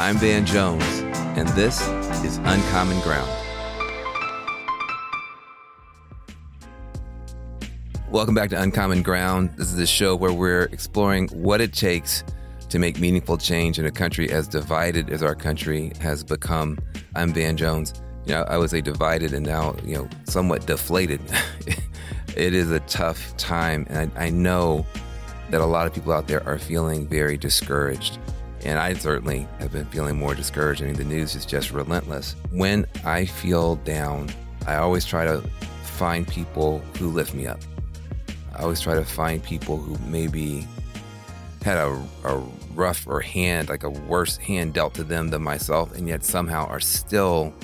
I'm Van Jones, and this is Uncommon Ground. Welcome back to Uncommon Ground. This is a show where we're exploring what it takes to make meaningful change in a country as divided as our country has become. I'm Van Jones. You know, I was a divided and now, you know, somewhat deflated. it is a tough time, and I, I know that a lot of people out there are feeling very discouraged. And I certainly have been feeling more discouraged. I mean, the news is just relentless. When I feel down, I always try to find people who lift me up. I always try to find people who maybe had a, a rougher hand, like a worse hand dealt to them than myself, and yet somehow are still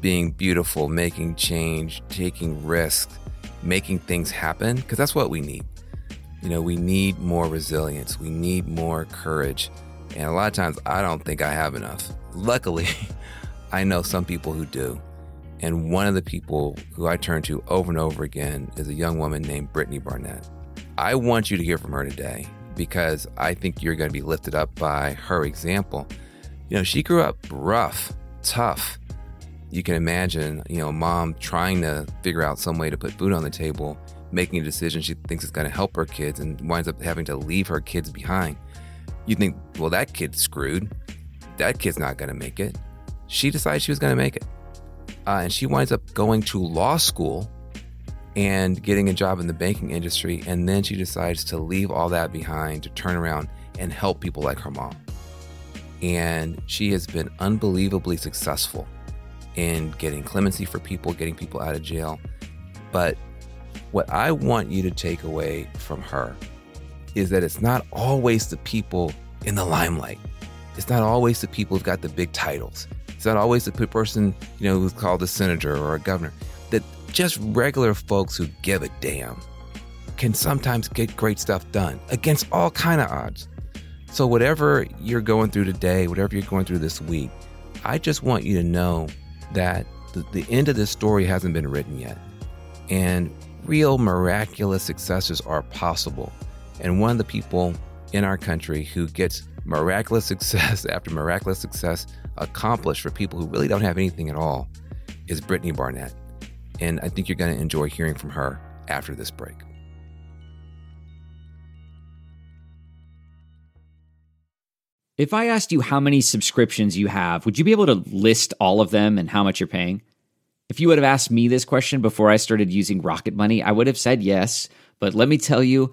being beautiful, making change, taking risks, making things happen, because that's what we need. You know, we need more resilience, we need more courage. And a lot of times I don't think I have enough. Luckily, I know some people who do. And one of the people who I turn to over and over again is a young woman named Brittany Barnett. I want you to hear from her today because I think you're going to be lifted up by her example. You know, she grew up rough, tough. You can imagine, you know, mom trying to figure out some way to put food on the table, making a decision she thinks is going to help her kids and winds up having to leave her kids behind. You think, well, that kid's screwed. That kid's not going to make it. She decided she was going to make it. Uh, and she winds up going to law school and getting a job in the banking industry. And then she decides to leave all that behind to turn around and help people like her mom. And she has been unbelievably successful in getting clemency for people, getting people out of jail. But what I want you to take away from her is that it's not always the people in the limelight. It's not always the people who've got the big titles. It's not always the person, you know, who's called a senator or a governor. That just regular folks who give a damn can sometimes get great stuff done against all kind of odds. So whatever you're going through today, whatever you're going through this week, I just want you to know that the, the end of this story hasn't been written yet. And real miraculous successes are possible. And one of the people in our country who gets miraculous success after miraculous success accomplished for people who really don't have anything at all is Brittany Barnett. And I think you're going to enjoy hearing from her after this break. If I asked you how many subscriptions you have, would you be able to list all of them and how much you're paying? If you would have asked me this question before I started using Rocket Money, I would have said yes. But let me tell you,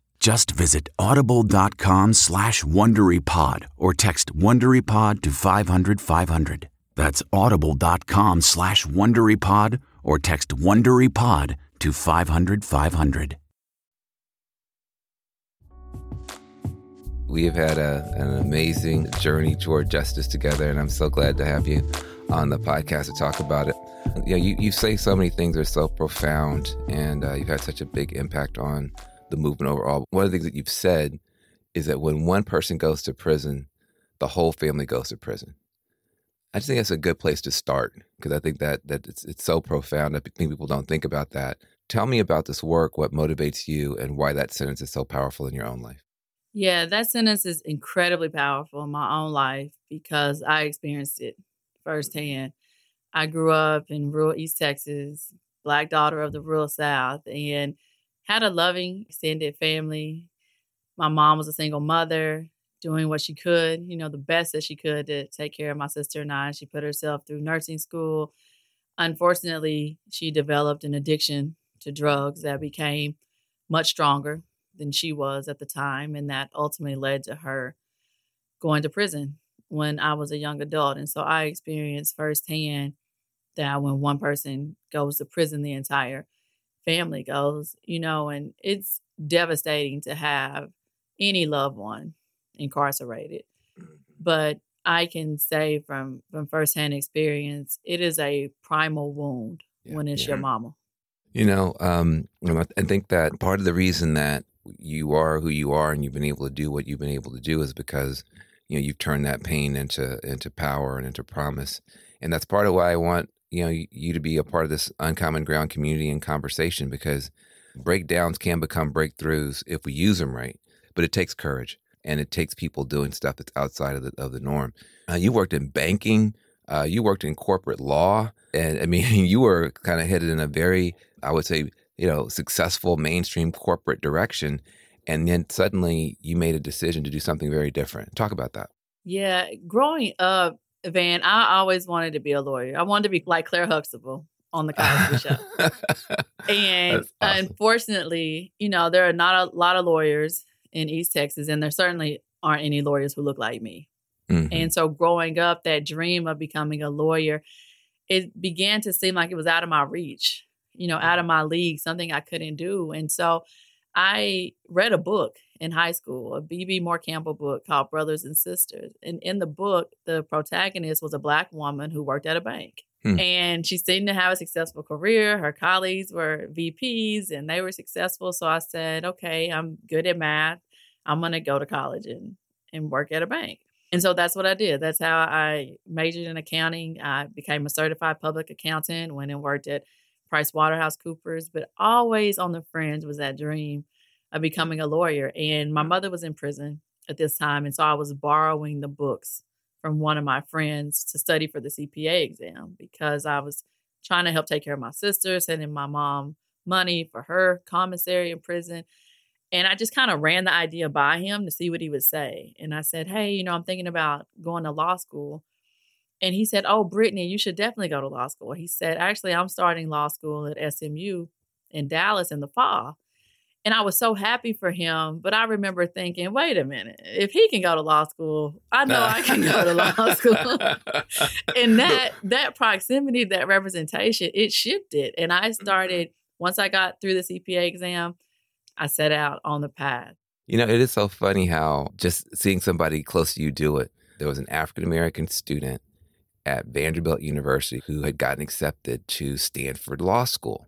Just visit audible.com slash WonderyPod or text WonderyPod to 500, 500. That's audible.com slash WonderyPod or text WonderyPod to 500 500. We have had a, an amazing journey toward justice together, and I'm so glad to have you on the podcast to talk about it. You know, you, you say so many things that are so profound, and uh, you've had such a big impact on the movement overall. One of the things that you've said is that when one person goes to prison, the whole family goes to prison. I just think that's a good place to start because I think that that it's, it's so profound. I think people don't think about that. Tell me about this work, what motivates you, and why that sentence is so powerful in your own life. Yeah, that sentence is incredibly powerful in my own life because I experienced it firsthand. I grew up in rural East Texas, black daughter of the rural South, and had a loving extended family. My mom was a single mother, doing what she could, you know, the best that she could to take care of my sister and I. She put herself through nursing school. Unfortunately, she developed an addiction to drugs that became much stronger than she was at the time. And that ultimately led to her going to prison when I was a young adult. And so I experienced firsthand that when one person goes to prison, the entire family goes, you know, and it's devastating to have any loved one incarcerated. Mm-hmm. But I can say from from firsthand experience, it is a primal wound yeah, when it's yeah. your mama. You know, um, I think that part of the reason that you are who you are and you've been able to do what you've been able to do is because you know you've turned that pain into into power and into promise, and that's part of why I want you know you to be a part of this uncommon ground community and conversation because breakdowns can become breakthroughs if we use them right, but it takes courage and it takes people doing stuff that's outside of the of the norm. Uh, you worked in banking, uh, you worked in corporate law, and I mean, you were kind of headed in a very, I would say, you know, successful mainstream corporate direction, and then suddenly you made a decision to do something very different. Talk about that. Yeah, growing up, Van, I always wanted to be a lawyer. I wanted to be like Claire Huxtable on the Cosby Show. and awesome. unfortunately, you know, there are not a lot of lawyers in East Texas, and there certainly aren't any lawyers who look like me. Mm-hmm. And so, growing up, that dream of becoming a lawyer, it began to seem like it was out of my reach, you know, out of my league, something I couldn't do. And so, I read a book in high school, a Bebe Moore Campbell book called Brothers and Sisters. And in the book, the protagonist was a black woman who worked at a bank. Hmm. And she seemed to have a successful career. Her colleagues were VPs and they were successful. So I said, okay, I'm good at math. I'm going to go to college and, and work at a bank. And so that's what I did. That's how I majored in accounting. I became a certified public accountant, went and worked at Price Waterhouse Coopers, but always on the fringe was that dream of becoming a lawyer. And my mother was in prison at this time. And so I was borrowing the books from one of my friends to study for the CPA exam because I was trying to help take care of my sister, sending my mom money for her commissary in prison. And I just kind of ran the idea by him to see what he would say. And I said, Hey, you know, I'm thinking about going to law school. And he said, Oh, Brittany, you should definitely go to law school. He said, Actually, I'm starting law school at SMU in Dallas in the fall. And I was so happy for him. But I remember thinking, wait a minute, if he can go to law school, I know I can go to law school. and that that proximity, that representation, it shifted. And I mm-hmm. started once I got through the CPA exam, I set out on the path. You know, it is so funny how just seeing somebody close to you do it. There was an African American student at Vanderbilt University who had gotten accepted to Stanford Law School.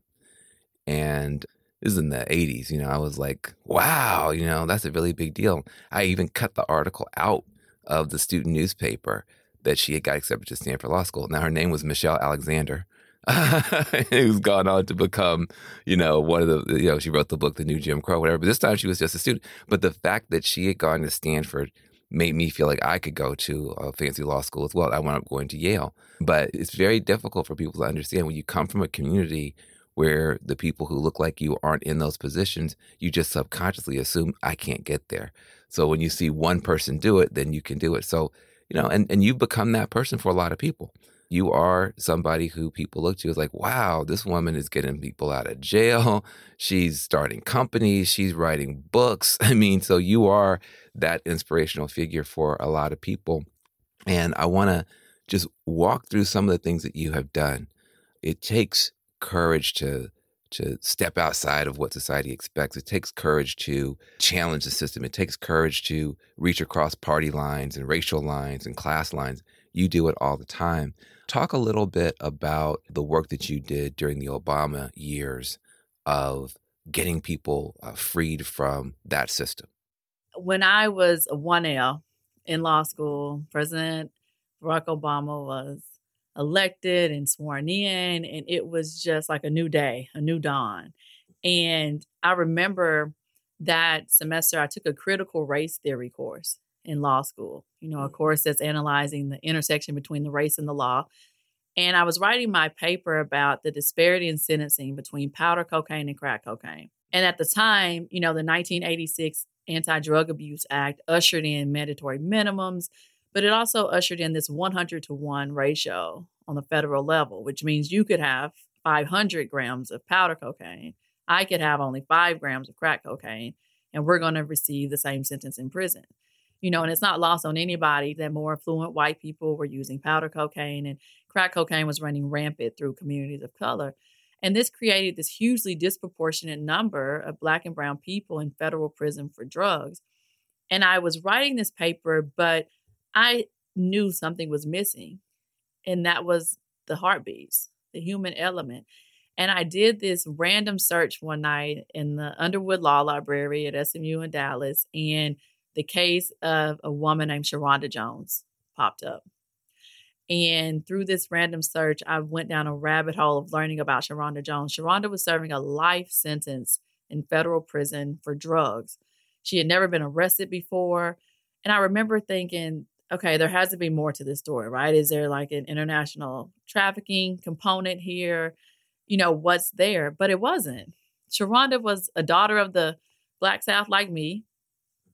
And this is in the 80s, you know, I was like, wow, you know, that's a really big deal. I even cut the article out of the student newspaper that she had got accepted to Stanford Law School. Now, her name was Michelle Alexander, who's gone on to become, you know, one of the, you know, she wrote the book, The New Jim Crow, whatever. But this time she was just a student. But the fact that she had gone to Stanford made me feel like I could go to a fancy law school as well. I wound up going to Yale. But it's very difficult for people to understand when you come from a community where the people who look like you aren't in those positions, you just subconsciously assume I can't get there. So when you see one person do it, then you can do it. So, you know, and, and you've become that person for a lot of people. You are somebody who people look to as like, wow, this woman is getting people out of jail. She's starting companies. She's writing books. I mean, so you are that inspirational figure for a lot of people. And I want to just walk through some of the things that you have done. It takes courage to to step outside of what society expects. It takes courage to challenge the system. It takes courage to reach across party lines and racial lines and class lines. You do it all the time. Talk a little bit about the work that you did during the Obama years of getting people uh, freed from that system. When I was 1L in law school, President Barack Obama was elected and sworn in, and it was just like a new day, a new dawn. And I remember that semester, I took a critical race theory course in law school, you know, a mm-hmm. course that's analyzing the intersection between the race and the law. And I was writing my paper about the disparity in sentencing between powder cocaine and crack cocaine. And at the time, you know, the 1986 Anti Drug Abuse Act ushered in mandatory minimums, but it also ushered in this 100 to 1 ratio on the federal level, which means you could have 500 grams of powder cocaine. I could have only five grams of crack cocaine, and we're going to receive the same sentence in prison. You know, and it's not lost on anybody that more affluent white people were using powder cocaine and crack cocaine was running rampant through communities of color. And this created this hugely disproportionate number of Black and Brown people in federal prison for drugs. And I was writing this paper, but I knew something was missing, and that was the heartbeats, the human element. And I did this random search one night in the Underwood Law Library at SMU in Dallas, and the case of a woman named Sharonda Jones popped up. And through this random search, I went down a rabbit hole of learning about Sharonda Jones. Sharonda was serving a life sentence in federal prison for drugs. She had never been arrested before. And I remember thinking, okay, there has to be more to this story, right? Is there like an international trafficking component here? You know, what's there? But it wasn't. Sharonda was a daughter of the Black South like me,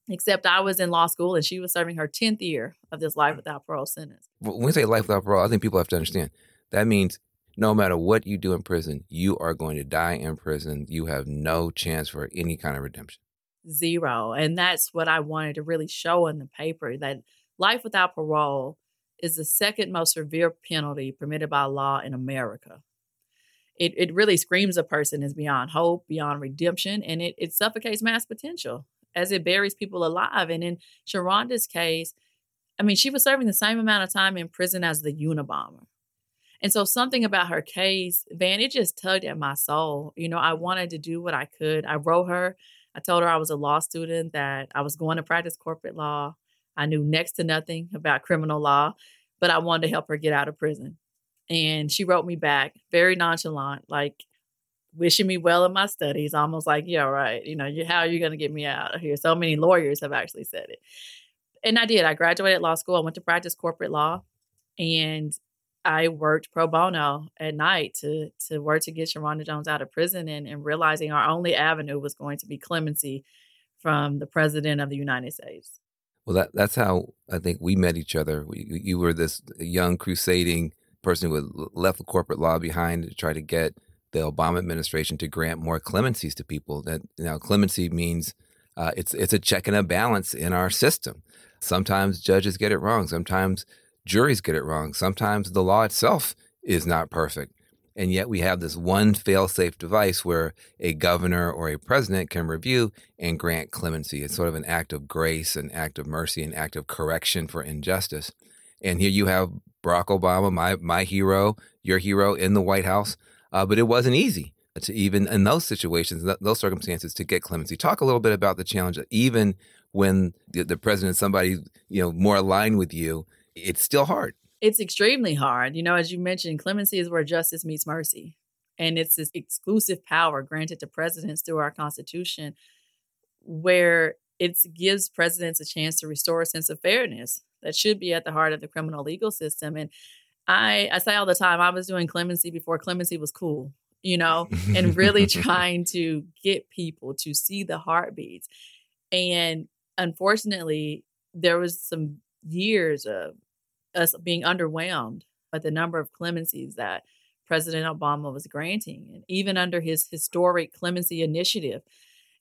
except I was in law school and she was serving her 10th year of this life without parole sentence. When we say life without parole, I think people have to understand that means no matter what you do in prison, you are going to die in prison. You have no chance for any kind of redemption. Zero. And that's what I wanted to really show in the paper that life without parole is the second most severe penalty permitted by law in America. It, it really screams a person is beyond hope, beyond redemption, and it, it suffocates mass potential as it buries people alive. And in Sharonda's case, I mean, she was serving the same amount of time in prison as the Unabomber. And so something about her case, Van, it just tugged at my soul. You know, I wanted to do what I could. I wrote her. I told her I was a law student, that I was going to practice corporate law. I knew next to nothing about criminal law, but I wanted to help her get out of prison. And she wrote me back very nonchalant, like wishing me well in my studies, almost like, yeah, right. You know, you, how are you going to get me out of here? So many lawyers have actually said it. And I did. I graduated law school. I went to practice corporate law and I worked pro bono at night to to work to get Sharonda Jones out of prison and, and realizing our only avenue was going to be clemency from the president of the United States. Well, that that's how I think we met each other. We, you were this young crusading person who had left the corporate law behind to try to get the Obama administration to grant more clemencies to people. That now clemency means uh, it's it's a check and a balance in our system. Sometimes judges get it wrong. Sometimes juries get it wrong. Sometimes the law itself is not perfect. And yet we have this one fail-safe device where a governor or a president can review and grant clemency. It's sort of an act of grace, an act of mercy, an act of correction for injustice. And here you have Barack Obama, my my hero, your hero in the White House. Uh, but it wasn't easy to even in those situations, those circumstances, to get clemency. Talk a little bit about the challenge, even when the, the president, somebody you know more aligned with you, it's still hard. It's extremely hard. You know, as you mentioned, clemency is where justice meets mercy. And it's this exclusive power granted to presidents through our Constitution where it gives presidents a chance to restore a sense of fairness that should be at the heart of the criminal legal system. And I, I say all the time, I was doing clemency before clemency was cool, you know, and really trying to get people to see the heartbeats. And unfortunately, there was some years of us being underwhelmed by the number of clemencies that President Obama was granting, and even under his historic clemency initiative.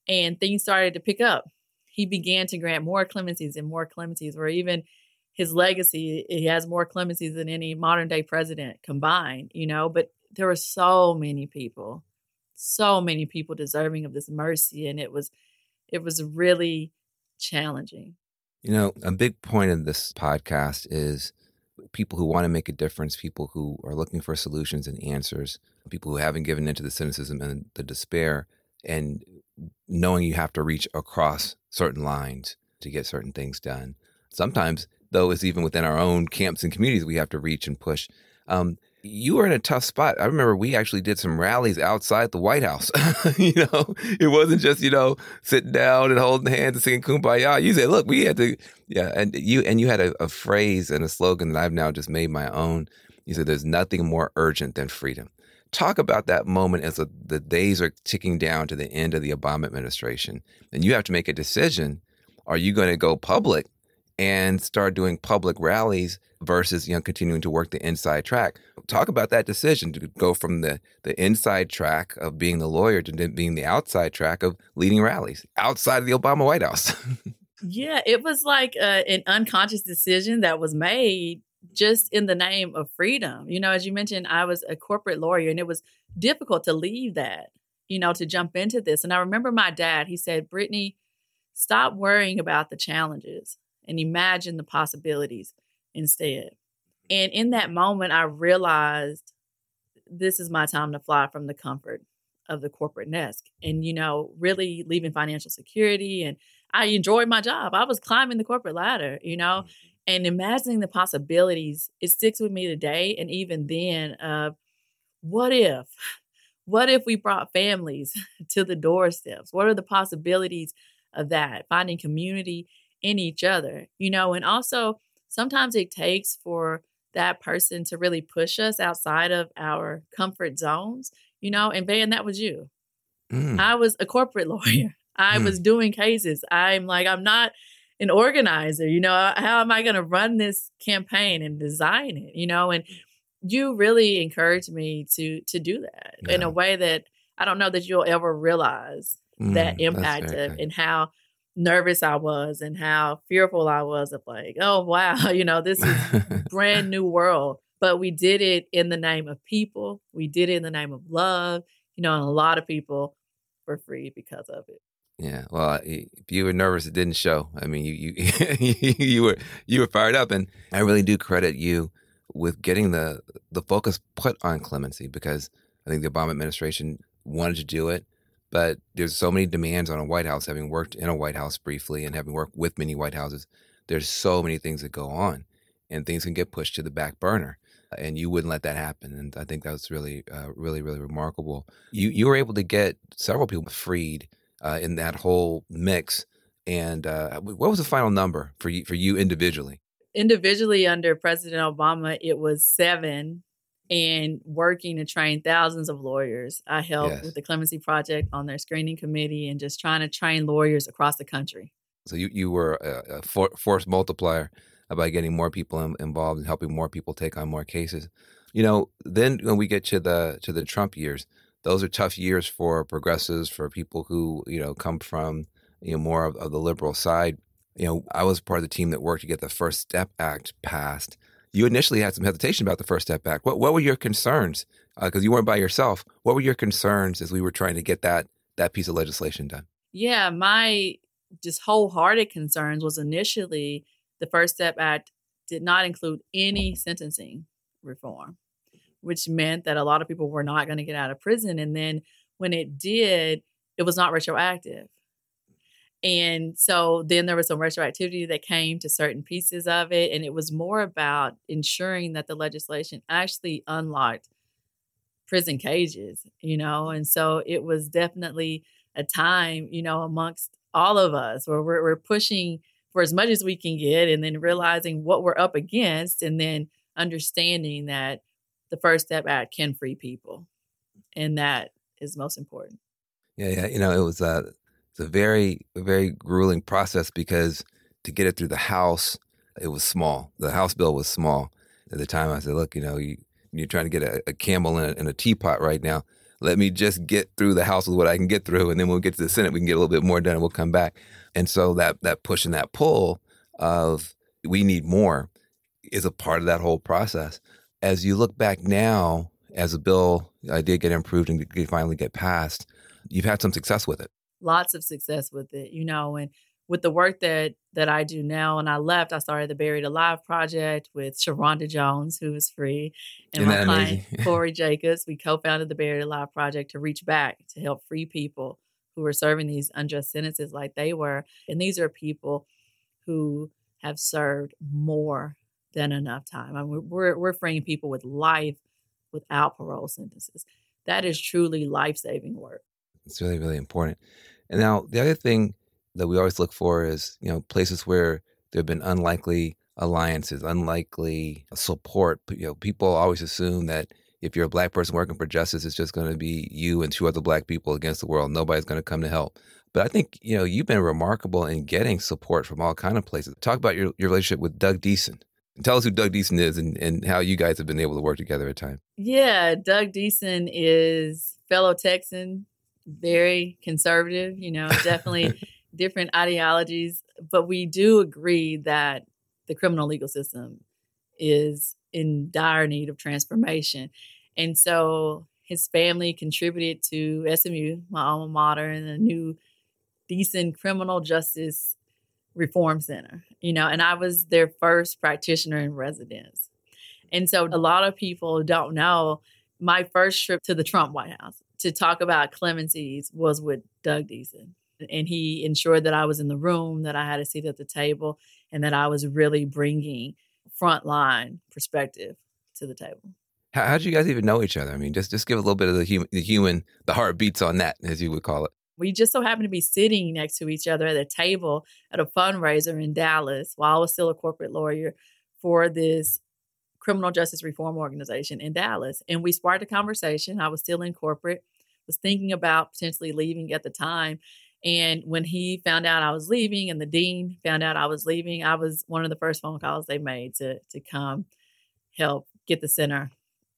And things started to pick up. He began to grant more clemencies and more clemencies, where even his legacy, he has more clemencies than any modern day president combined, you know. But there were so many people, so many people deserving of this mercy, and it was it was really challenging. You know, a big point of this podcast is people who want to make a difference, people who are looking for solutions and answers, people who haven't given into the cynicism and the despair, and knowing you have to reach across certain lines to get certain things done. Sometimes, though, it's even within our own camps and communities we have to reach and push. Um, you were in a tough spot. I remember we actually did some rallies outside the White House. you know, it wasn't just you know sitting down and holding hands and singing "Kumbaya." You said, "Look, we had to." Yeah, and you and you had a, a phrase and a slogan that I've now just made my own. You said, "There's nothing more urgent than freedom." Talk about that moment as a, the days are ticking down to the end of the Obama administration, and you have to make a decision: Are you going to go public and start doing public rallies versus you know continuing to work the inside track. Talk about that decision to go from the the inside track of being the lawyer to being the outside track of leading rallies outside of the Obama White House. yeah, it was like uh, an unconscious decision that was made just in the name of freedom. You know, as you mentioned, I was a corporate lawyer and it was difficult to leave that, you know, to jump into this. And I remember my dad, he said, Brittany, stop worrying about the challenges and imagine the possibilities instead. And in that moment, I realized this is my time to fly from the comfort of the corporate nest and, you know, really leaving financial security. And I enjoyed my job. I was climbing the corporate ladder, you know, mm-hmm. and imagining the possibilities. It sticks with me today. And even then, uh, what if? What if we brought families to the doorsteps? What are the possibilities of that? Finding community in each other, you know, and also sometimes it takes for that person to really push us outside of our comfort zones, you know, and Van, that was you. Mm. I was a corporate lawyer. I mm. was doing cases. I'm like, I'm not an organizer, you know, how am I going to run this campaign and design it, you know, and you really encouraged me to to do that yeah. in a way that I don't know that you'll ever realize mm, that impact of and how nervous I was and how fearful I was of like, oh wow, you know, this is brand new world. But we did it in the name of people. We did it in the name of love, you know, and a lot of people were free because of it. Yeah, well, if you were nervous, it didn't show. I mean, you you you were you were fired up, and I really do credit you with getting the the focus put on clemency because I think the Obama administration wanted to do it but there's so many demands on a White House, having worked in a White House briefly and having worked with many White Houses, there's so many things that go on and things can get pushed to the back burner. And you wouldn't let that happen. And I think that was really, uh, really, really remarkable. You, you were able to get several people freed uh, in that whole mix. And uh, what was the final number for you, for you individually? Individually, under President Obama, it was seven and working to train thousands of lawyers. I helped yes. with the Clemency Project on their screening committee and just trying to train lawyers across the country. So you, you were a, a for, force multiplier by getting more people in, involved and helping more people take on more cases. You know, then when we get to the to the Trump years, those are tough years for progressives, for people who you know come from you know more of, of the liberal side. You know, I was part of the team that worked to get the First Step Act passed you initially had some hesitation about the First Step Act. What what were your concerns? Because uh, you weren't by yourself. What were your concerns as we were trying to get that that piece of legislation done? Yeah, my just wholehearted concerns was initially the First Step Act did not include any sentencing reform, which meant that a lot of people were not going to get out of prison. And then when it did, it was not retroactive. And so then there was some retroactivity that came to certain pieces of it. And it was more about ensuring that the legislation actually unlocked prison cages, you know? And so it was definitely a time, you know, amongst all of us where we're, we're pushing for as much as we can get and then realizing what we're up against and then understanding that the First Step Act can free people. And that is most important. Yeah, yeah. You know, it was uh it's a very, very grueling process because to get it through the House, it was small. The House bill was small. At the time, I said, look, you know, you, you're trying to get a, a camel in a, in a teapot right now. Let me just get through the House with what I can get through, and then we'll get to the Senate. We can get a little bit more done, and we'll come back. And so that that push and that pull of we need more is a part of that whole process. As you look back now as a bill I did get improved and finally get passed, you've had some success with it. Lots of success with it, you know, and with the work that that I do now, and I left, I started the Buried Alive project with Sharonda Jones, who is free, and Isn't my client? Corey Jacobs. We co-founded the Buried Alive project to reach back to help free people who were serving these unjust sentences like they were, and these are people who have served more than enough time. I mean, we're we're freeing people with life without parole sentences. That is truly life-saving work. It's really, really important. And now the other thing that we always look for is, you know, places where there have been unlikely alliances, unlikely support. You know, people always assume that if you're a black person working for justice, it's just going to be you and two other black people against the world. Nobody's going to come to help. But I think, you know, you've been remarkable in getting support from all kind of places. Talk about your, your relationship with Doug Deason. Tell us who Doug Deason is and, and how you guys have been able to work together at times. Yeah, Doug Deason is fellow Texan, very conservative, you know, definitely different ideologies, but we do agree that the criminal legal system is in dire need of transformation. And so his family contributed to SMU, my alma mater, and a new Deason criminal justice reform center, you know, and I was their first practitioner in residence. And so a lot of people don't know my first trip to the Trump White House to talk about clemencies was with Doug Deason. And he ensured that I was in the room, that I had a seat at the table, and that I was really bringing frontline perspective to the table. How, how did you guys even know each other? I mean, just just give a little bit of the human, the human, the heartbeats on that, as you would call it. We just so happened to be sitting next to each other at a table at a fundraiser in Dallas while I was still a corporate lawyer for this criminal justice reform organization in Dallas. And we sparked a conversation. I was still in corporate, was thinking about potentially leaving at the time. And when he found out I was leaving and the dean found out I was leaving, I was one of the first phone calls they made to to come help get the center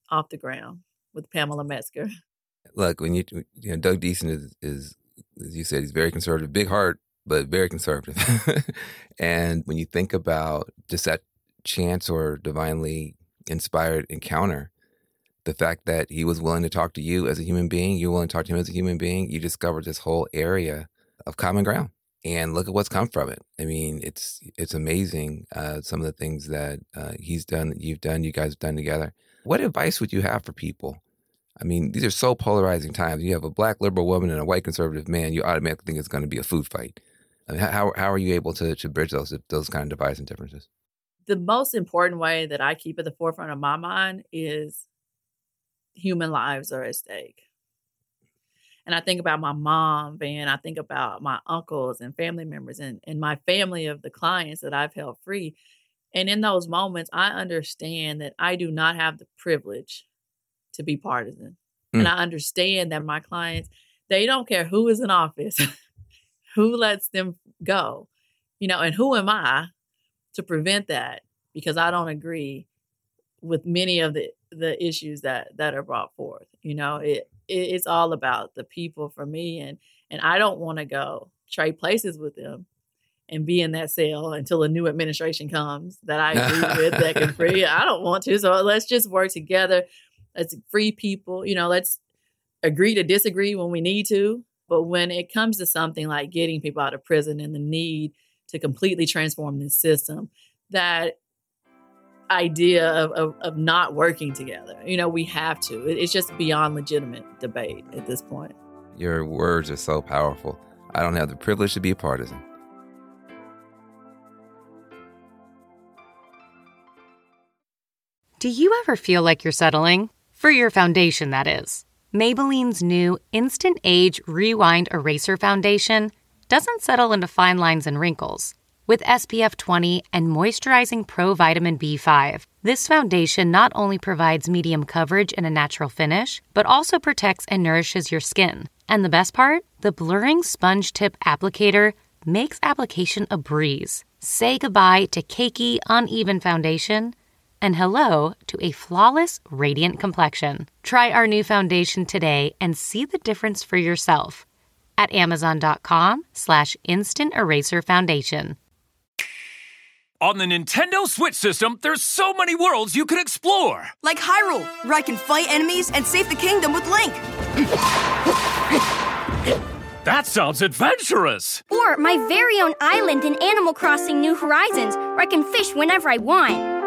off the ground with Pamela Metzger. Look, when you you know Doug Deason is is as you said, he's very conservative, big heart, but very conservative. and when you think about just that chance or divinely inspired encounter, the fact that he was willing to talk to you as a human being, you're willing to talk to him as a human being, you discovered this whole area of common ground. And look at what's come from it. I mean, it's it's amazing uh, some of the things that uh, he's done, that you've done, you guys have done together. What advice would you have for people? I mean, these are so polarizing times. You have a black liberal woman and a white conservative man. You automatically think it's going to be a food fight. I mean, how how are you able to to bridge those those kind of divides and differences? The most important way that I keep at the forefront of my mind is human lives are at stake. And I think about my mom, and I think about my uncles and family members and, and my family of the clients that I've held free. And in those moments, I understand that I do not have the privilege to be partisan. Mm. And I understand that my clients, they don't care who is in office, who lets them go, you know, and who am I to prevent that because I don't agree with many of the the issues that that are brought forth. You know, it, it it's all about the people for me, and and I don't want to go trade places with them and be in that cell until a new administration comes that I agree with that can free. I don't want to, so let's just work together. Let's free people. You know, let's agree to disagree when we need to. But when it comes to something like getting people out of prison and the need to completely transform the system, that idea of, of, of, not working together. You know, we have to. It's just beyond legitimate debate at this point. Your words are so powerful. I don't have the privilege to be a partisan. Do you ever feel like you're settling? For your foundation, that is. Maybelline's new Instant Age Rewind Eraser Foundation doesn't settle into fine lines and wrinkles. With SPF 20 and moisturizing Pro Vitamin B5, this foundation not only provides medium coverage and a natural finish, but also protects and nourishes your skin. And the best part? The blurring sponge tip applicator makes application a breeze. Say goodbye to cakey, uneven foundation and hello to a flawless, radiant complexion. Try our new foundation today and see the difference for yourself at amazon.com slash instant eraser foundation. On the Nintendo Switch system, there's so many worlds you can explore. Like Hyrule, where I can fight enemies and save the kingdom with Link. That sounds adventurous. Or my very own island in Animal Crossing New Horizons, where I can fish whenever I want.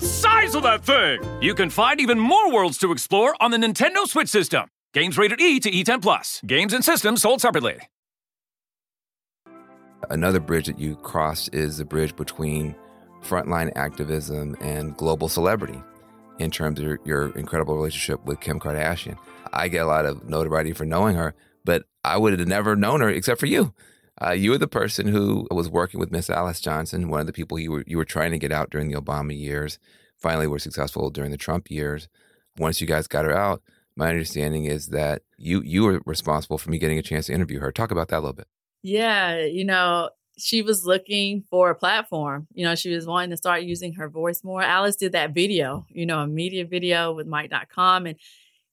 The size of that thing! You can find even more worlds to explore on the Nintendo Switch system. Games rated E to E10 plus. Games and systems sold separately. Another bridge that you cross is the bridge between frontline activism and global celebrity in terms of your, your, incredible relationship with Kim Kardashian. I get a lot of notoriety for knowing her, but I would have never known her except for you. Uh, you were the person who was working with Miss Alice Johnson, one of the people you were you were trying to get out during the Obama years. Finally, were successful during the Trump years. Once you guys got her out, my understanding is that you you were responsible for me getting a chance to interview her. Talk about that a little bit. Yeah, you know, she was looking for a platform. You know, she was wanting to start using her voice more. Alice did that video, you know, a media video with Mic.com and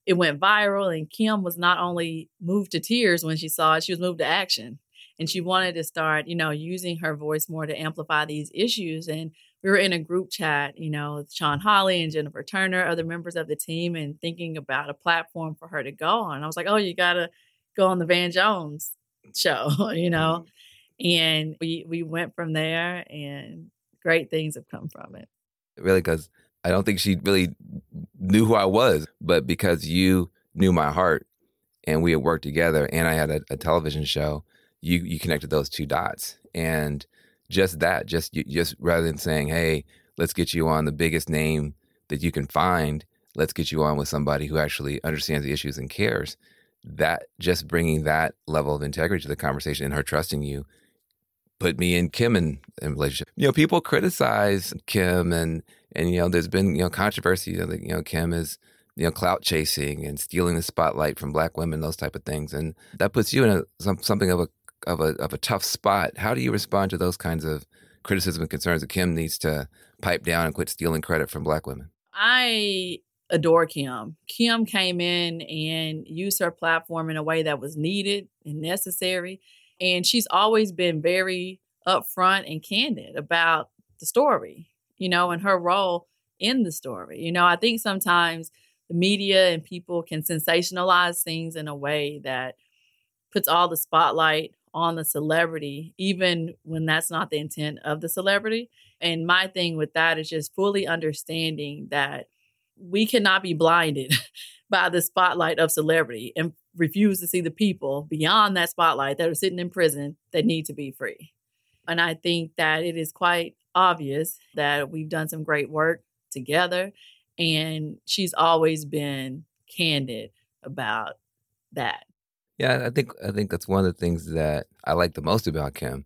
it went viral. And Kim was not only moved to tears when she saw it, she was moved to action. And she wanted to start, you know, using her voice more to amplify these issues. And we were in a group chat, you know, with Shawn Holley and Jennifer Turner, other members of the team, and thinking about a platform for her to go on. I was like, oh, you got to go on the Van Jones show, you know. Mm-hmm and we we went from there and great things have come from it really because i don't think she really knew who i was but because you knew my heart and we had worked together and i had a, a television show you you connected those two dots and just that just just rather than saying hey let's get you on the biggest name that you can find let's get you on with somebody who actually understands the issues and cares that just bringing that level of integrity to the conversation and her trusting you put me and Kim in, in relationship. You know, people criticize Kim and and you know, there's been you know controversy. You know, you know, Kim is you know clout chasing and stealing the spotlight from black women, those type of things, and that puts you in a some, something of a of a of a tough spot. How do you respond to those kinds of criticism and concerns that Kim needs to pipe down and quit stealing credit from black women? I adore Kim. Kim came in and used her platform in a way that was needed and necessary and she's always been very upfront and candid about the story, you know, and her role in the story. You know, I think sometimes the media and people can sensationalize things in a way that puts all the spotlight on the celebrity, even when that's not the intent of the celebrity. And my thing with that is just fully understanding that we cannot be blinded by the spotlight of celebrity and refuse to see the people beyond that spotlight that are sitting in prison that need to be free. And I think that it is quite obvious that we've done some great work together. And she's always been candid about that. Yeah, I think I think that's one of the things that I like the most about Kim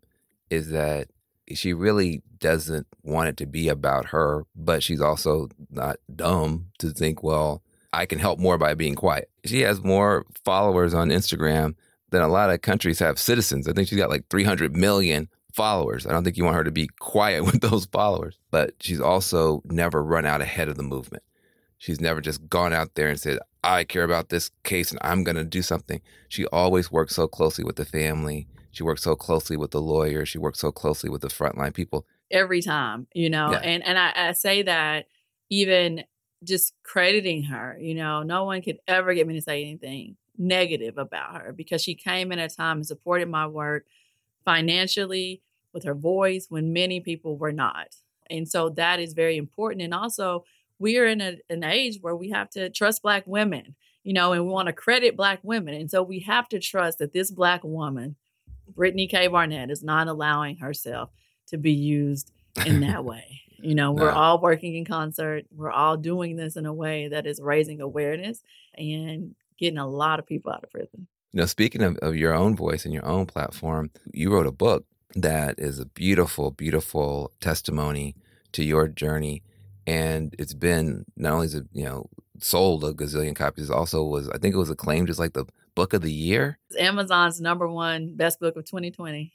is that she really doesn't want it to be about her, but she's also not dumb to think, well, I can help more by being quiet. She has more followers on Instagram than a lot of countries have citizens. I think she's got like 300 million followers. I don't think you want her to be quiet with those followers, but she's also never run out ahead of the movement. She's never just gone out there and said, I care about this case and I'm going to do something. She always works so closely with the family. She works so closely with the lawyer. She works so closely with the frontline people. Every time, you know, yeah. and, and I, I say that even just crediting her. You know, no one could ever get me to say anything negative about her because she came in a time and supported my work financially with her voice when many people were not. And so that is very important. And also, we are in a, an age where we have to trust Black women, you know, and we want to credit Black women. And so we have to trust that this Black woman, Brittany K. Barnett, is not allowing herself to be used in that way. You know, we're all working in concert. We're all doing this in a way that is raising awareness and getting a lot of people out of prison. You know, speaking of, of your own voice and your own platform, you wrote a book that is a beautiful, beautiful testimony to your journey. And it's been not only is it, you know, sold a gazillion copies, also was I think it was acclaimed as like the book of the year. It's Amazon's number one best book of 2020.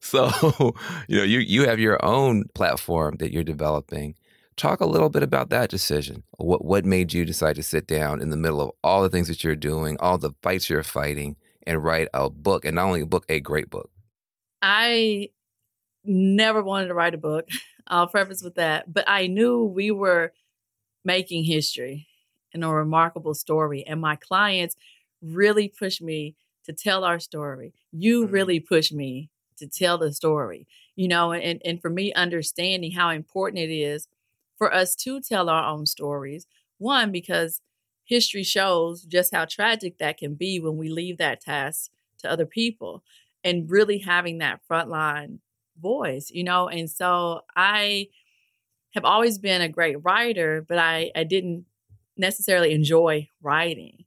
So, you know, you you have your own platform that you're developing. Talk a little bit about that decision. What what made you decide to sit down in the middle of all the things that you're doing, all the fights you're fighting, and write a book, and not only a book, a great book? I never wanted to write a book. I'll preface with that. But I knew we were making history and a remarkable story. And my clients really pushed me to tell our story. You Mm-hmm. really pushed me to tell the story, you know, and, and for me, understanding how important it is for us to tell our own stories. One, because history shows just how tragic that can be when we leave that task to other people and really having that frontline voice, you know. And so I have always been a great writer, but I, I didn't necessarily enjoy writing.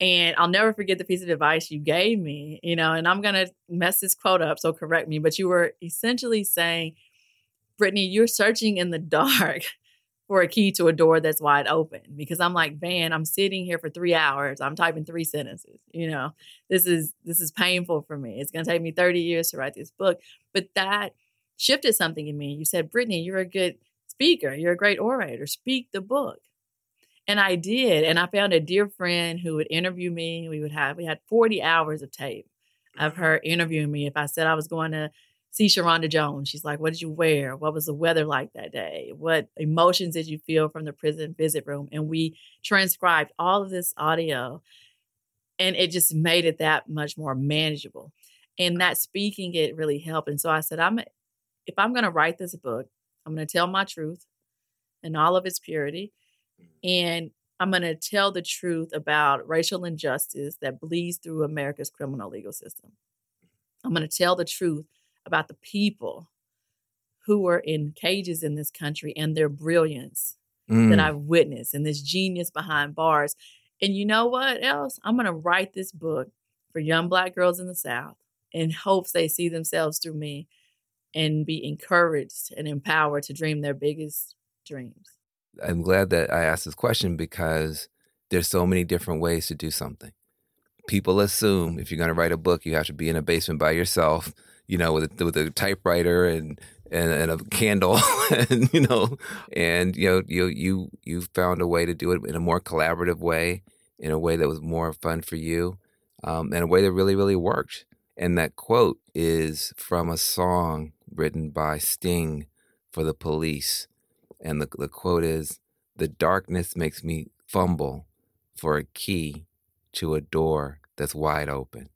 And I'll never forget the piece of advice you gave me, you know, and I'm going to mess this quote up, so correct me, but you were essentially saying, Brittany, you're searching in the dark for a key to a door that's wide open because I'm like, Van, I'm sitting here for three hours. I'm typing three sentences. You know, this is this is painful for me. It's gonna take me 30 years to write this book. But that shifted something in me. You said, Brittany, you're a good speaker, you're a great orator. Speak the book. And I did. And I found a dear friend who would interview me. We would have we had 40 hours of tape of her interviewing me. If I said I was going to see Sharonda Jones. She's like, What did you wear? What was the weather like that day? What emotions did you feel from the prison visit room? And we transcribed all of this audio and it just made it that much more manageable. And that speaking it really helped. And so I said, I'm if I'm gonna write this book, I'm gonna tell my truth in all of its purity. Mm. And I'm going to tell the truth about racial injustice that bleeds through America's criminal legal system. I'm going to tell the truth about the people who are in cages in this country and their brilliance Mm. that I've witnessed and this genius behind bars. And you know what else? I'm going to write this book for young black girls in the South in hopes they see themselves through me and be encouraged and empowered to dream their biggest dreams. I'm glad that I asked this question because there's so many different ways to do something. People assume if you're going to write a book, you have to be in a basement by yourself, you know, with a, with a typewriter and, and and a candle, and you know, and you know, you you you found a way to do it in a more collaborative way, in a way that was more fun for you, um, and a way that really really worked. And that quote is from a song written by Sting for the Police and the, the quote is the darkness makes me fumble for a key to a door that's wide open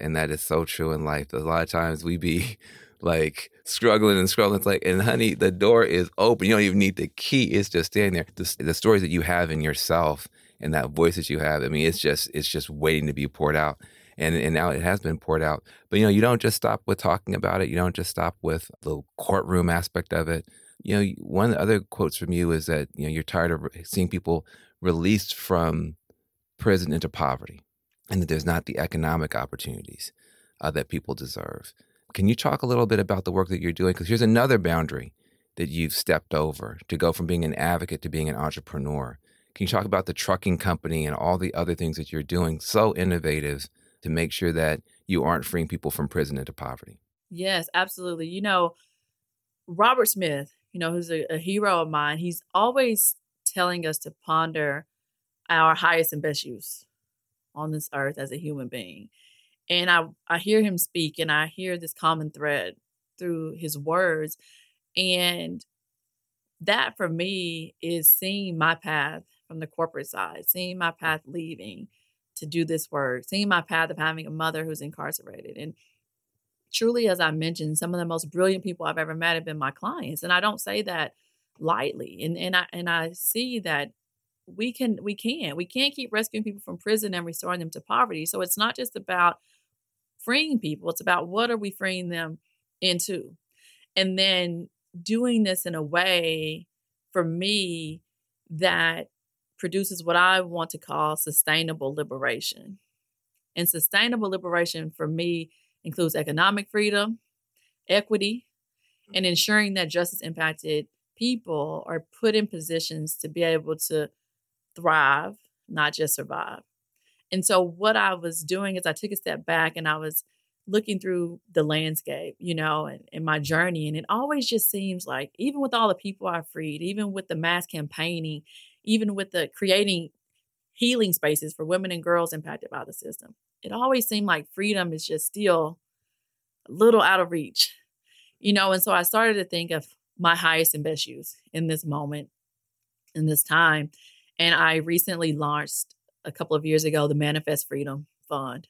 and that is so true in life. A lot of times we be like struggling and struggling. It's like and honey the door is open. You don't even need the key. It's just standing there. The, the stories that you have in yourself and that voice that you have i mean it's just it's just waiting to be poured out. And and now it has been poured out. But you know you don't just stop with talking about it. You don't just stop with the courtroom aspect of it. You know, one of the other quotes from you is that you know you're tired of seeing people released from prison into poverty, and that there's not the economic opportunities uh, that people deserve. Can you talk a little bit about the work that you're doing? Because here's another boundary that you've stepped over to go from being an advocate to being an entrepreneur. Can you talk about the trucking company and all the other things that you're doing, so innovative to make sure that you aren't freeing people from prison into poverty? Yes, absolutely. You know, Robert Smith, you know, who's a, a hero of mine, he's always telling us to ponder our highest and best use on this earth as a human being. And I, I hear him speak and I hear this common thread through his words. And that for me is seeing my path from the corporate side, seeing my path leaving to do this work, seeing my path of having a mother who's incarcerated. And truly, as I mentioned, some of the most brilliant people I've ever met have been my clients. And I don't say that lightly. And and I and I see that we can we can. We can't keep rescuing people from prison and restoring them to poverty. So it's not just about freeing people, it's about what are we freeing them into. And then doing this in a way for me that produces what I want to call sustainable liberation. And sustainable liberation for me includes economic freedom, equity, and mm-hmm. ensuring that justice impacted people are put in positions to be able to thrive, not just survive. And so, what I was doing is I took a step back and I was looking through the landscape, you know, and, and my journey. And it always just seems like, even with all the people I freed, even with the mass campaigning, even with the creating healing spaces for women and girls impacted by the system, it always seemed like freedom is just still a little out of reach, you know. And so I started to think of my highest and best use in this moment, in this time. And I recently launched a couple of years ago the Manifest Freedom Fund,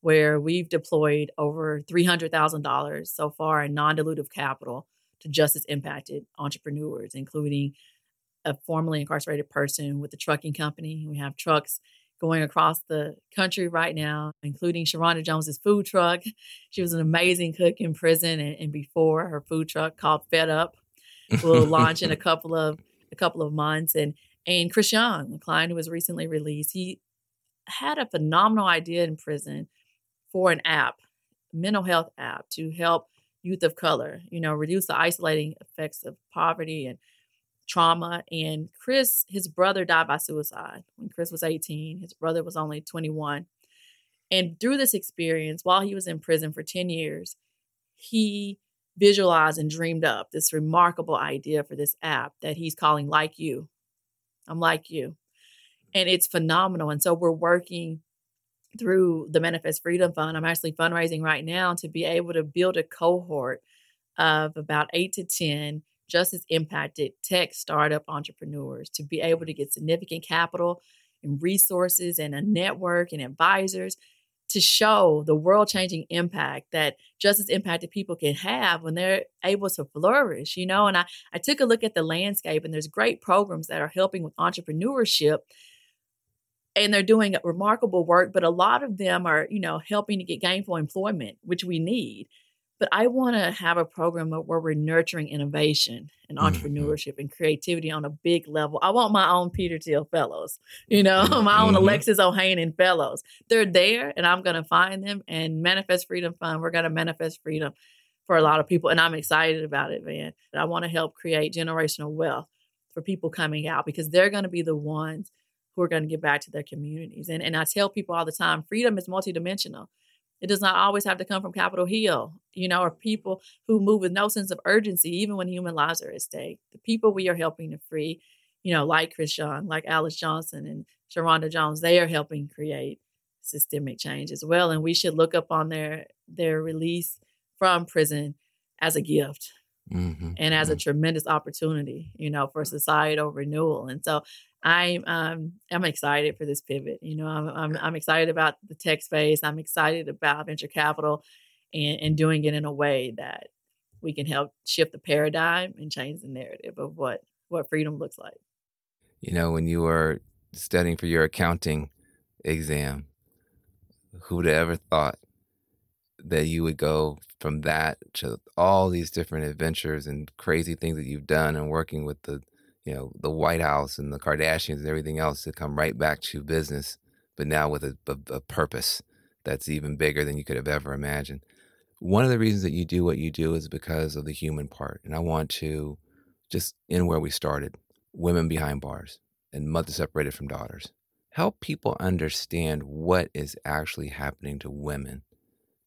where we've deployed over $300,000 so far in non dilutive capital to justice impacted entrepreneurs, including a formerly incarcerated person with a trucking company. We have trucks going across the country right now, including Sharonda Jones's food truck. She was an amazing cook in prison, and, and before her food truck called Fed Up will launch in a couple of a couple of months. And and Chris Young, a client who was recently released, he had a phenomenal idea in prison for an app, mental health app, to help youth of color, you know, reduce the isolating effects of poverty and trauma. And Chris, his brother died by suicide when Chris was 18. His brother was only 21. And through this experience, while he was in prison for 10 years, he visualized and dreamed up this remarkable idea for this app that he's calling Like You. I'm like you. And it's phenomenal. And so we're working through the Manifest Freedom Fund. I'm actually fundraising right now to be able to build a cohort of about eight to 10 justice impacted tech startup entrepreneurs to be able to get significant capital and resources and a network and advisors to show the world changing impact that justice impacted people can have when they're able to flourish, you know. And I, I took a look at the landscape, and there's great programs that are helping with entrepreneurship. And they're doing remarkable work, but a lot of them are, you know, helping to get gainful employment, which we need. But I want to have a program where we're nurturing innovation and mm-hmm. entrepreneurship mm-hmm. and creativity on a big level. I want my own Peter Thiel fellows, you know, mm-hmm. my own mm-hmm. Alexis Ohanian fellows. They're there and I'm going to find them and Manifest Freedom Fund. We're going to manifest freedom for a lot of people. And I'm excited about it, man. I want to help create generational wealth for people coming out because they're going to be the ones who are going to get back to their communities. And, and I tell people all the time freedom is multidimensional. It does not always have to come from Capitol Hill, you know, or people who move with no sense of urgency, even when human lives are at stake. The people we are helping to free, you know, like Chris Young, like Alice Johnson and Sharonda Jones, they are helping create systemic change as well. And we should look up on their their release from prison as a gift. Mm-hmm. And as mm-hmm. a tremendous opportunity, you know, for societal renewal. And so I'm um I'm excited for this pivot. You know, I'm I'm, I'm excited about the tech space. I'm excited about venture capital, and and doing it in a way that we can help shift the paradigm and change the narrative of what what freedom looks like. You know, when you were studying for your accounting exam, who'd ever thought that you would go from that to all these different adventures and crazy things that you've done and working with the you know the White House and the Kardashians and everything else to come right back to business, but now with a, a, a purpose that's even bigger than you could have ever imagined. One of the reasons that you do what you do is because of the human part, and I want to just in where we started, women behind bars and mothers separated from daughters. Help people understand what is actually happening to women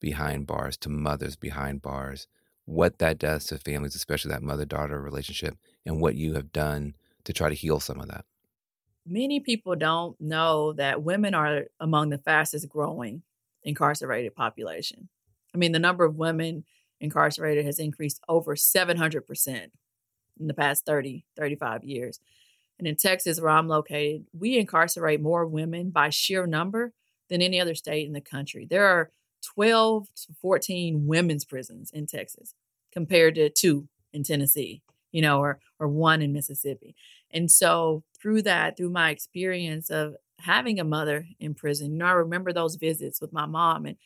behind bars, to mothers behind bars, what that does to families, especially that mother daughter relationship, and what you have done to try to heal some of that. Many people don't know that women are among the fastest growing incarcerated population. I mean, the number of women incarcerated has increased over 700% in the past 30, 35 years. And in Texas, where I'm located, we incarcerate more women by sheer number than any other state in the country. There are 12 to 14 women's prisons in Texas compared to two in Tennessee, you know, or or one in Mississippi. And so through that, through my experience of having a mother in prison, you know, I remember those visits with my mom and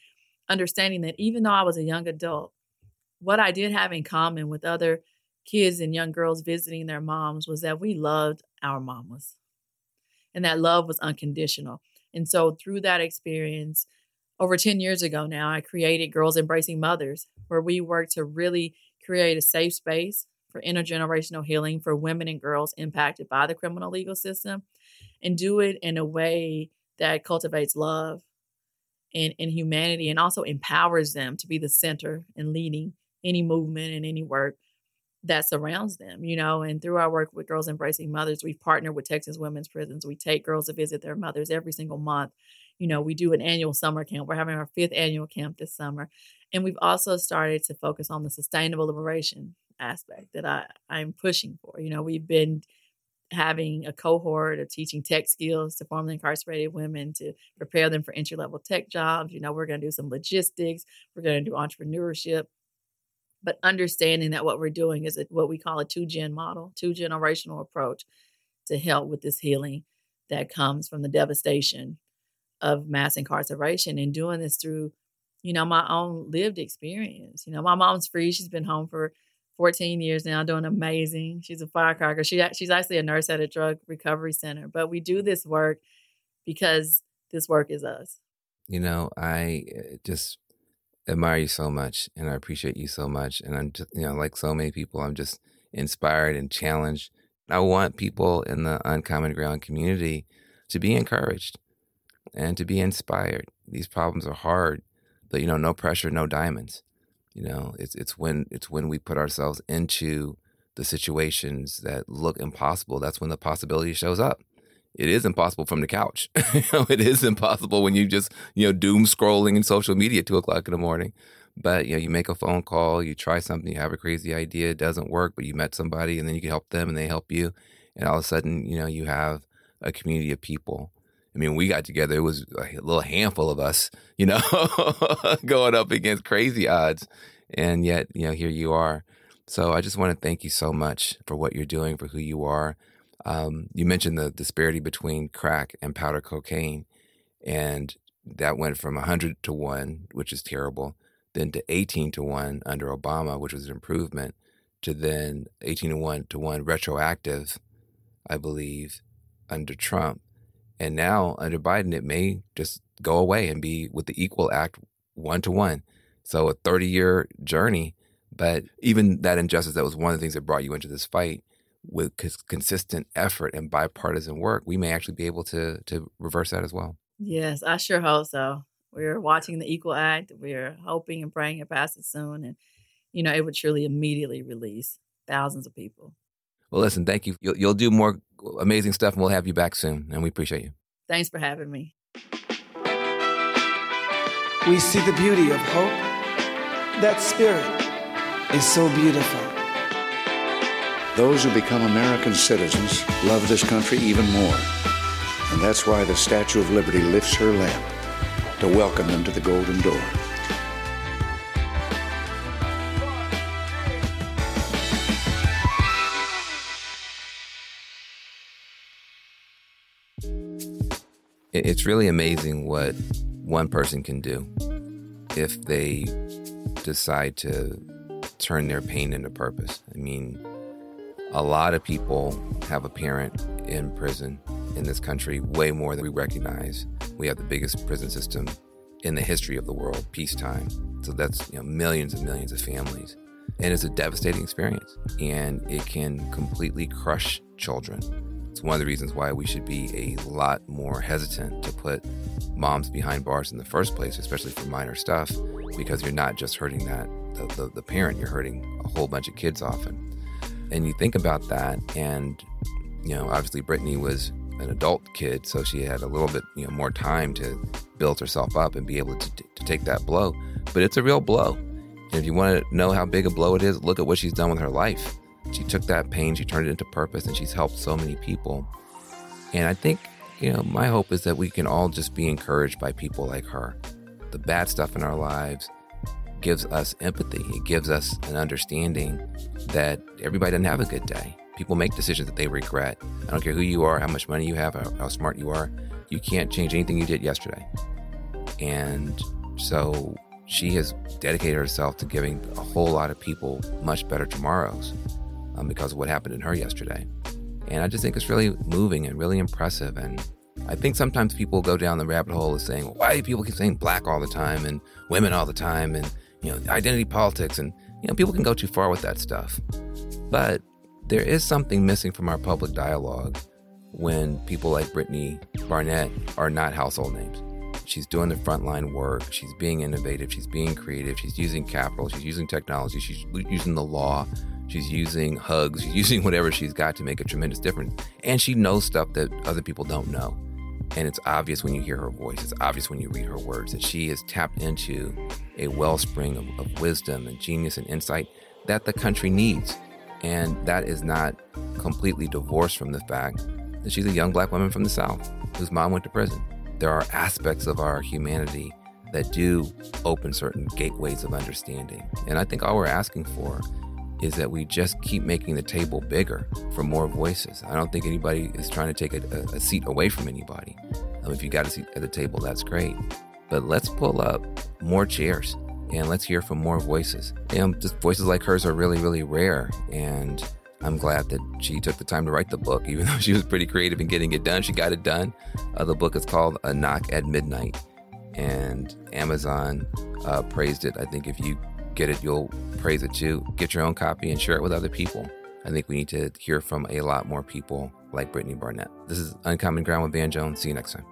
understanding that even though I was a young adult, what I did have in common with other kids and young girls visiting their moms was that we loved our mamas. And that love was unconditional. And so through that experience, over 10 years ago now, I created Girls Embracing Mothers, where we work to really create a safe space for intergenerational healing for women and girls impacted by the criminal legal system and do it in a way that cultivates love and, and humanity and also empowers them to be the center and leading any movement and any work that surrounds them, you know. And through our work with Girls Embracing Mothers, we've partnered with Texas Women's Prisons. We take girls to visit their mothers every single month you know, we do an annual summer camp. We're having our fifth annual camp this summer. And we've also started to focus on the sustainable liberation aspect that I, I'm pushing for. You know, we've been having a cohort of teaching tech skills to formerly incarcerated women to prepare them for entry level tech jobs. You know, we're going to do some logistics, we're going to do entrepreneurship, but understanding that what we're doing is what we call a two gen model, two generational approach to help with this healing that comes from the devastation of mass incarceration and doing this through, you know, my own lived experience. You know, my mom's free. She's been home for 14 years now, doing amazing. She's a firecracker. She she's actually a nurse at a drug recovery center. But we do this work because this work is us. You know, I eh, just admire you so much and I appreciate you so much. And I'm just, you know, like so many people, I'm just inspired and challenged. I want people in the Uncommon Ground community to be encouraged and to be inspired. These problems are hard, but you know, no pressure, no diamonds. You know, it's it's when it's when we put ourselves into the situations that look impossible. That's when the possibility shows up. It is impossible from the couch. it is impossible when you just you know doom scrolling in social media at two o'clock in the morning. But you know, you make a phone call, you try something, you have a crazy idea, it doesn't work, but you met somebody, and then you can help them, and they help you, and all of a sudden, you know, you have a community of people I mean, we got together, it was a little handful of us, you know, going up against crazy odds. And yet, you know, here you are. So I just want to thank you so much for what you're doing, for who you are. Um, you mentioned the disparity between crack and powder cocaine, and that went from 100 to 1, which is terrible, then to 18 to 1 under Obama, which was an improvement, to then 18 to 1 to 1 retroactive, I believe, under Trump. And now under Biden, it may just go away and be with the Equal Act one to one. So a 30 year journey. But even that injustice, that was one of the things that brought you into this fight with consistent effort and bipartisan work, we may actually be able to to reverse that as well. Yes, I sure hope so. We're watching the Equal Act. We're hoping and praying it passes soon. And, you know, it would truly immediately release thousands of people. Well, listen, thank you. You'll, you'll do more amazing stuff, and we'll have you back soon. And we appreciate you. Thanks for having me. We see the beauty of hope. That spirit is so beautiful. Those who become American citizens love this country even more. And that's why the Statue of Liberty lifts her lamp to welcome them to the Golden Door. It's really amazing what one person can do if they decide to turn their pain into purpose. I mean, a lot of people have a parent in prison in this country, way more than we recognize. We have the biggest prison system in the history of the world, peacetime. So that's you know, millions and millions of families. And it's a devastating experience. And it can completely crush children it's one of the reasons why we should be a lot more hesitant to put moms behind bars in the first place, especially for minor stuff, because you're not just hurting that the, the, the parent, you're hurting a whole bunch of kids often. And you think about that, and you know, obviously Brittany was an adult kid, so she had a little bit you know more time to build herself up and be able to, to take that blow. But it's a real blow. And if you want to know how big a blow it is, look at what she's done with her life. She took that pain, she turned it into purpose, and she's helped so many people. And I think, you know, my hope is that we can all just be encouraged by people like her. The bad stuff in our lives gives us empathy, it gives us an understanding that everybody doesn't have a good day. People make decisions that they regret. I don't care who you are, how much money you have, how, smart you are. You can't change anything you did yesterday. And so she has dedicated herself to giving a whole lot of people much better tomorrows um, because of what happened in her yesterday. And I just think it's really moving and really impressive. And I think sometimes people go down the rabbit hole of saying, why do people keep saying black all the time and women all the time and, you know, identity politics? And, you know, people can go too far with that stuff. But there is something missing from our public dialogue when people like Brittany Barnett are not household names. She's doing the frontline work. She's being innovative. She's being creative. She's using capital. She's using technology. She's using the law She's using hugs, she's using whatever she's got to make a tremendous difference. And she knows stuff that other people don't know. And it's obvious when you hear her voice, it's obvious when you read her words that she has tapped into a wellspring of, of wisdom and genius and insight that the country needs. And that is not completely divorced from the fact that she's a young black woman from the South whose mom went to prison. There are aspects of our humanity that do open certain gateways of understanding. And I think all we're asking for is that we just keep making the table bigger for more voices. I don't think anybody is trying to take a, a seat away from anybody. Um, if you got a seat at the table, that's great. But let's pull up more chairs and let's hear from more voices. And just voices like hers are really, really rare. And I'm glad that she took the time to write the book, even though she was pretty creative in getting it done. She got it done. Uh, the book is called A Knock at Midnight, and Amazon uh, praised it. I think if you get it, you'll praise it too. Get your own copy and share it with other people. I think we need to hear from a lot more people like Brittany Barnett. This is Uncommon Ground with Van Jones. See you next time.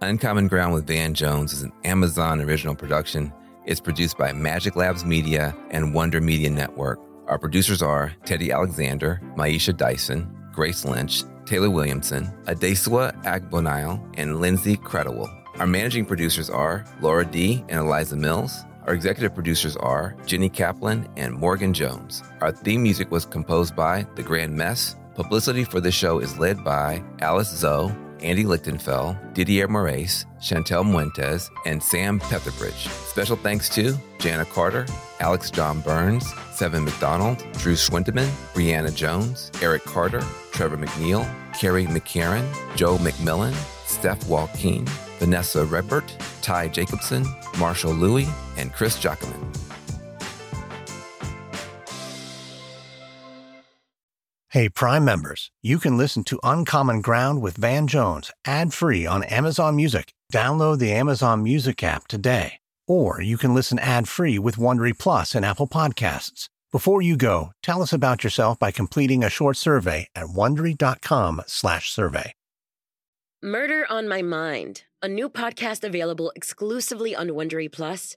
Uncommon Ground with Van Jones is an Amazon original production. It's produced by Magic Labs Media and Wonder Media Network. Our producers are Teddy Alexander, Maisha Dyson, Grace Lynch, Taylor Williamson, Adeswa Agbonile, and Lindsay Credible. Our managing producers are Laura D. and Eliza Mills. Our executive producers are Jenny Kaplan and Morgan Jones. Our theme music was composed by The Grand Mess. Publicity for the show is led by Alice Zoe, Andy Lichtenfeld, Didier Moraes, Chantel Muentes, and Sam Petherbridge. Special thanks to Jana Carter, Alex John Burns, Seven McDonald, Drew Schwindeman, Brianna Jones, Eric Carter, Trevor McNeil, Carrie McCarran, Joe McMillan, Steph Walkeen, Vanessa Redbert, Ty Jacobson, Marshall Louis, and Chris Jacquemin. Hey, Prime members, you can listen to Uncommon Ground with Van Jones ad free on Amazon Music. Download the Amazon Music app today. Or you can listen ad free with Wondery Plus and Apple Podcasts. Before you go, tell us about yourself by completing a short survey at wondery.com/slash survey. Murder on My Mind, a new podcast available exclusively on Wondery Plus,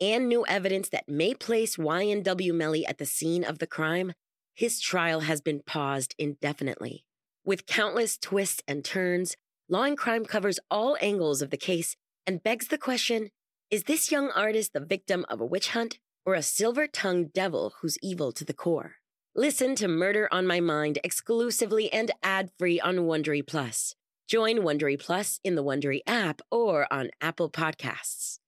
and new evidence that may place YNW Melly at the scene of the crime, his trial has been paused indefinitely. With countless twists and turns, Law and Crime covers all angles of the case and begs the question is this young artist the victim of a witch hunt or a silver tongued devil who's evil to the core? Listen to Murder on My Mind exclusively and ad free on Wondery Plus. Join Wondery Plus in the Wondery app or on Apple Podcasts.